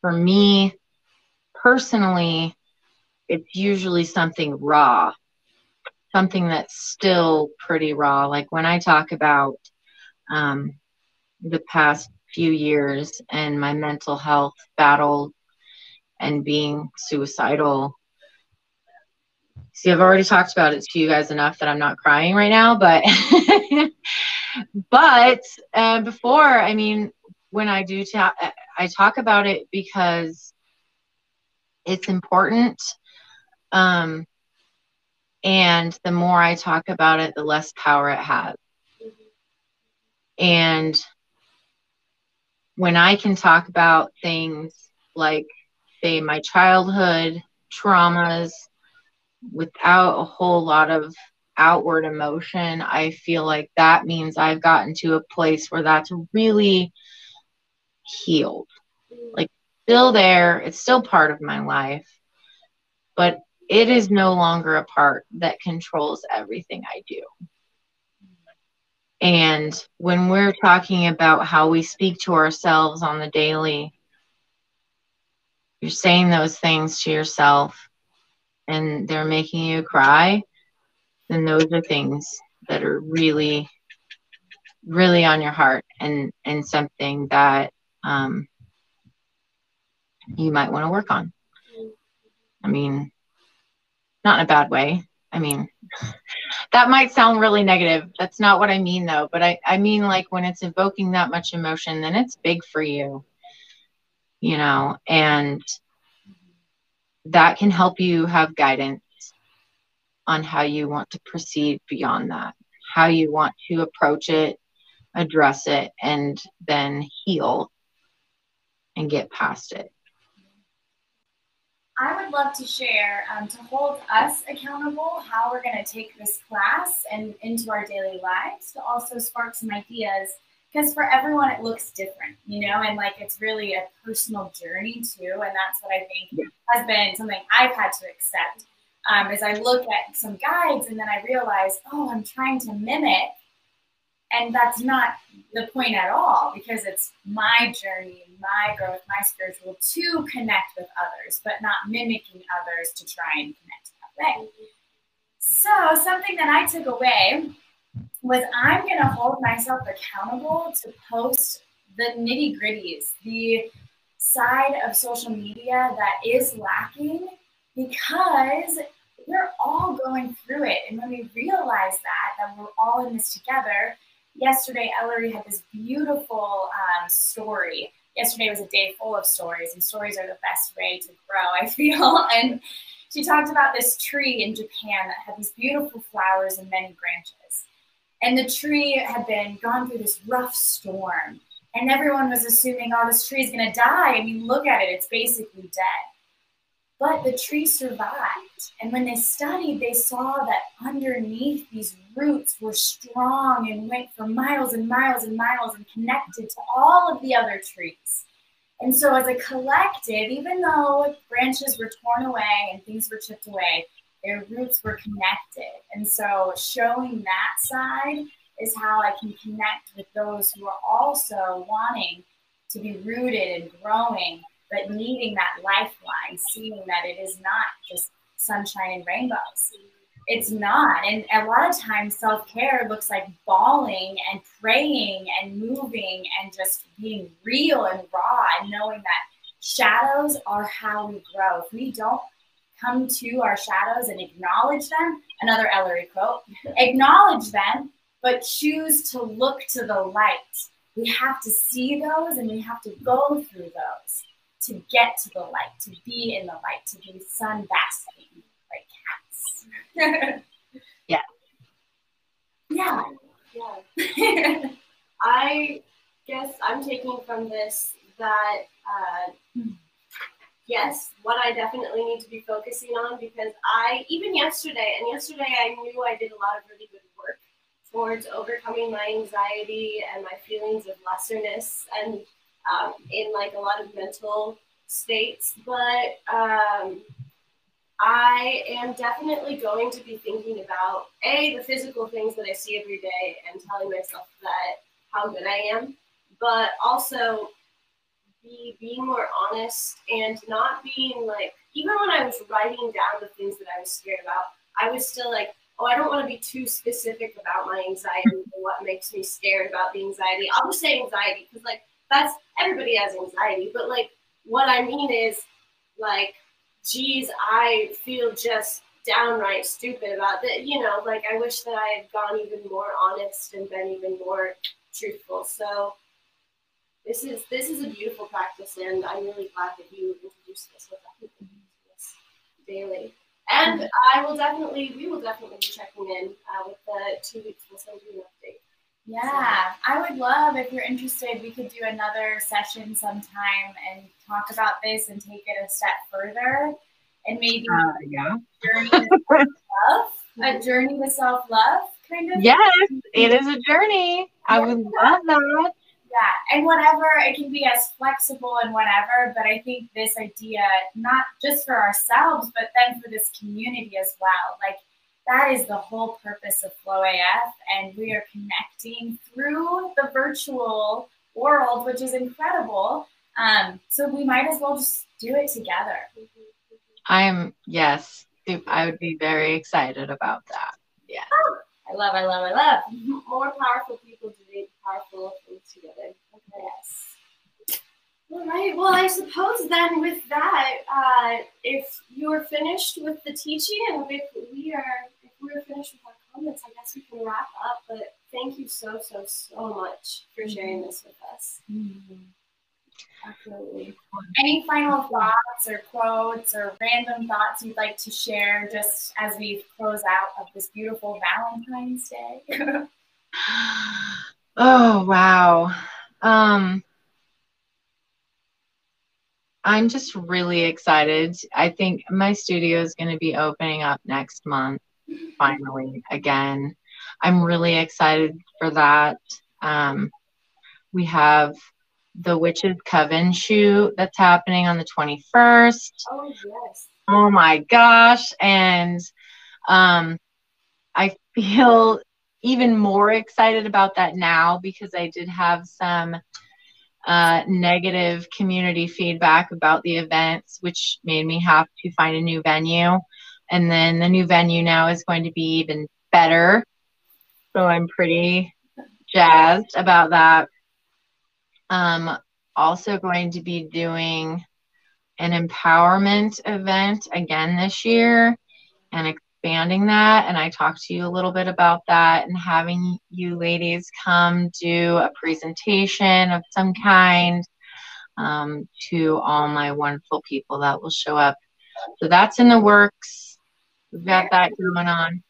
for me personally, it's usually something raw, something that's still pretty raw. Like when I talk about um, the past few years and my mental health battle and being suicidal. See, I've already talked about it to you guys enough that I'm not crying right now, but [LAUGHS] but uh, before, I mean, when I do talk, I talk about it because it's important. Um, and the more I talk about it, the less power it has. And when I can talk about things like, say, my childhood traumas without a whole lot of outward emotion, I feel like that means I've gotten to a place where that's really healed. Like, still there, it's still part of my life, but it is no longer a part that controls everything I do. And when we're talking about how we speak to ourselves on the daily, you're saying those things to yourself and they're making you cry, then those are things that are really, really on your heart and, and something that um, you might want to work on. I mean, not in a bad way. I mean, [LAUGHS] that might sound really negative. That's not what I mean though. But I, I mean like when it's evoking that much emotion, then it's big for you. You know, and that can help you have guidance on how you want to proceed beyond that, how you want to approach it, address it, and then heal and get past it. I would love to share um, to hold us accountable how we're going to take this class and into our daily lives to also spark some ideas because for everyone it looks different, you know, and like it's really a personal journey too, and that's what I think has been something I've had to accept. Um, as I look at some guides and then I realize, oh, I'm trying to mimic and that's not the point at all because it's my journey, my growth, my spiritual to connect with others, but not mimicking others to try and connect that way. So, something that I took away was I'm going to hold myself accountable to post the nitty gritties, the side of social media that is lacking because we're all going through it. And when we realize that, that we're all in this together, yesterday Ellery had this beautiful um, story. Yesterday was a day full of stories, and stories are the best way to grow, I [LAUGHS] feel. And she talked about this tree in Japan that had these beautiful flowers and many branches. And the tree had been gone through this rough storm. And everyone was assuming, oh, this tree is going to die. I mean, look at it, it's basically dead. But the tree survived. And when they studied, they saw that underneath these roots were strong and went for miles and miles and miles and connected to all of the other trees. And so, as a collective, even though branches were torn away and things were chipped away, their roots were connected. And so, showing that side is how I can connect with those who are also wanting to be rooted and growing but needing that lifeline, seeing that it is not just sunshine and rainbows. It's not. And a lot of times, self care looks like bawling and praying and moving and just being real and raw and knowing that shadows are how we grow. If we don't come to our shadows and acknowledge them, another Ellery quote, acknowledge them, but choose to look to the light we have to see those and we have to go through those to get to the light, to be in the light, to be sun basking like cats. [LAUGHS] yeah. Yeah. Yeah. [LAUGHS] I guess I'm taking from this that uh, yes, what I definitely need to be focusing on because I even yesterday and yesterday I knew I did a lot of really good work towards overcoming my anxiety and my feelings of lesserness and um, in like a lot of mental states, but um, I am definitely going to be thinking about a the physical things that I see every day and telling myself that how good I am, but also be being more honest and not being like even when I was writing down the things that I was scared about, I was still like, oh, I don't want to be too specific about my anxiety [LAUGHS] and what makes me scared about the anxiety. I'll just say anxiety because like that's everybody has anxiety, but like what I mean is like, geez, I feel just downright stupid about that. You know, like I wish that I had gone even more honest and been even more truthful. So this is this is a beautiful and I'm really glad that you introduced this with this daily. And I will definitely, we will definitely be checking in uh, with the two weeks. We'll send you an update. Yeah, I would love if you're interested, we could do another session sometime and talk about this and take it a step further and maybe uh, yeah. journey to self-love, a journey to self-love kind of. Yes, it is a journey. I would love that. Yeah, and whatever, it can be as flexible and whatever, but I think this idea, not just for ourselves, but then for this community as well. Like, that is the whole purpose of Flow AF, and we are connecting through the virtual world, which is incredible. Um, so we might as well just do it together. I'm yes, I would be very excited about that. Yeah. Oh, I love, I love, I love. [LAUGHS] More powerful people powerful things together. Okay. Yes. All right. Well, I suppose then with that, uh, if you're finished with the teaching and if we are, if we're finished with our comments, I guess we can wrap up. But thank you so, so, so much for sharing this with us. Mm-hmm. Absolutely. Any final thoughts or quotes or random thoughts you'd like to share just as we close out of this beautiful Valentine's Day? [LAUGHS] [SIGHS] oh, wow. Um, I'm just really excited. I think my studio is going to be opening up next month, finally, again. I'm really excited for that. Um, we have the Witches Coven shoot that's happening on the 21st. Oh, yes. Oh my gosh. And um, I feel even more excited about that now because I did have some uh, negative community feedback about the events, which made me have to find a new venue. And then the new venue now is going to be even better. So I'm pretty jazzed about that. Um, also going to be doing an empowerment event again this year and expanding that. And I talked to you a little bit about that and having you ladies come do a presentation of some kind um, to all my wonderful people that will show up. So that's in the works. We've got that going on.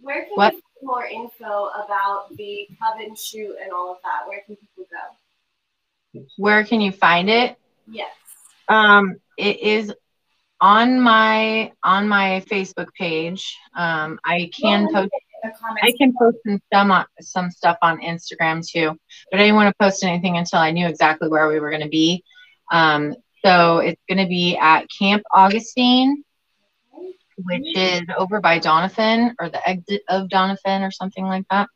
Where can what? more info about the coven shoot and all of that? Where can people go? Where can you find it? Yes. Um, it is on my on my Facebook page. Um, I can well, post. I can post some on, some stuff on Instagram too, but I didn't want to post anything until I knew exactly where we were going to be. Um, so it's going to be at Camp Augustine, which is over by Doniphan or the exit of Doniphan or something like that.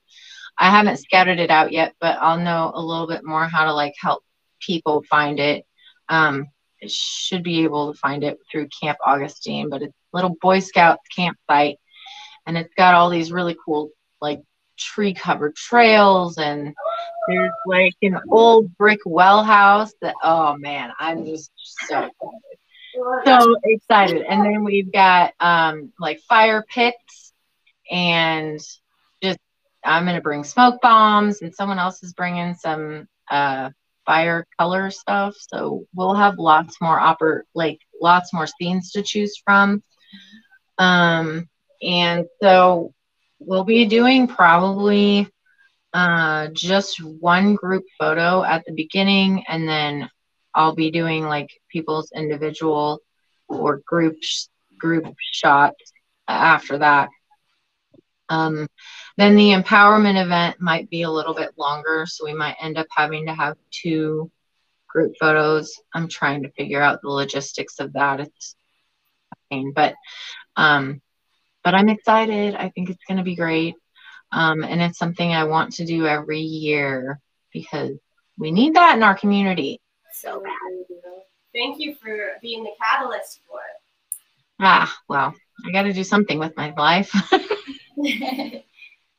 I haven't scouted it out yet, but I'll know a little bit more how to like help people find it. Um, it should be able to find it through Camp Augustine, but it's a little Boy Scout campsite, and it's got all these really cool like tree covered trails and there's like an old brick well house that oh man i'm just so excited. So excited. And then we've got um like fire pits and just i'm gonna bring smoke bombs and someone else is bringing some uh, fire color stuff. So we'll have lots more oper like lots more scenes to choose from. Um, and so we'll be doing probably uh, just one group photo at the beginning, and then I'll be doing like people's individual or group sh- group shots after that. Um, then the empowerment event might be a little bit longer, so we might end up having to have two group photos. I'm trying to figure out the logistics of that. It's pain, but um, but I'm excited. I think it's going to be great, um, and it's something I want to do every year because we need that in our community. So bad. Thank you for being the catalyst for it. Ah, well, I got to do something with my life. [LAUGHS] [LAUGHS]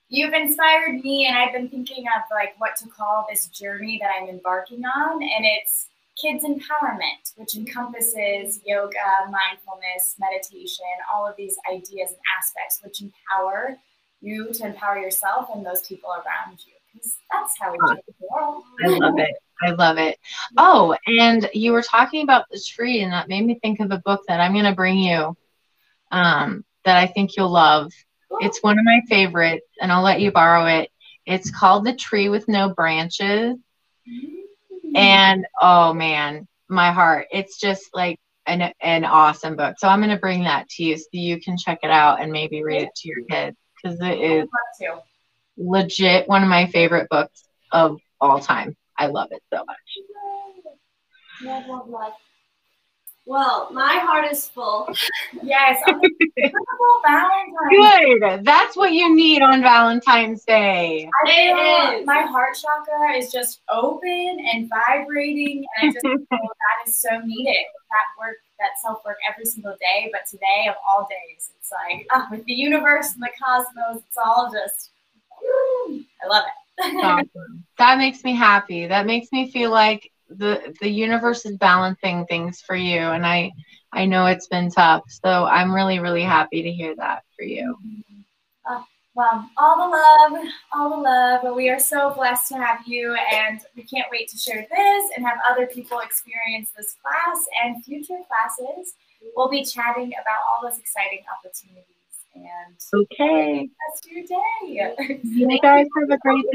You've inspired me, and I've been thinking of like what to call this journey that I'm embarking on, and it's kids empowerment, which encompasses yoga, mindfulness, meditation, all of these ideas and aspects which empower you to empower yourself and those people around you. Because that's how we change the world. I love it. I love it. Oh, and you were talking about the tree, and that made me think of a book that I'm going to bring you um, that I think you'll love. It's one of my favorites, and I'll let you borrow it. It's called The Tree with No Branches. Mm. And oh man, my heart. It's just like an, an awesome book. So I'm going to bring that to you so you can check it out and maybe read it to your kids because it is legit one of my favorite books of all time. I love it so much. Love, love, love. Well, my heart is full. Yes, [LAUGHS] Valentine's. Good. That's what you need on Valentine's Day. I feel It is. my heart chakra is just open and vibrating, and I just [LAUGHS] feel that is so needed. That work, that self work every single day. But today of all days, it's like ah, with the universe and the cosmos, it's all just. woo, I love it. [LAUGHS] Awesome. That makes me happy. That makes me feel like the the universe is balancing things for you and I I know it's been tough. So I'm really really happy to hear that for you. Uh, well, all the love, all the love. But we are so blessed to have you, and we can't wait to share this and have other people experience this class and future classes. We'll be chatting about all those exciting opportunities. And Okay. rest of your day. You [LAUGHS] guys have a great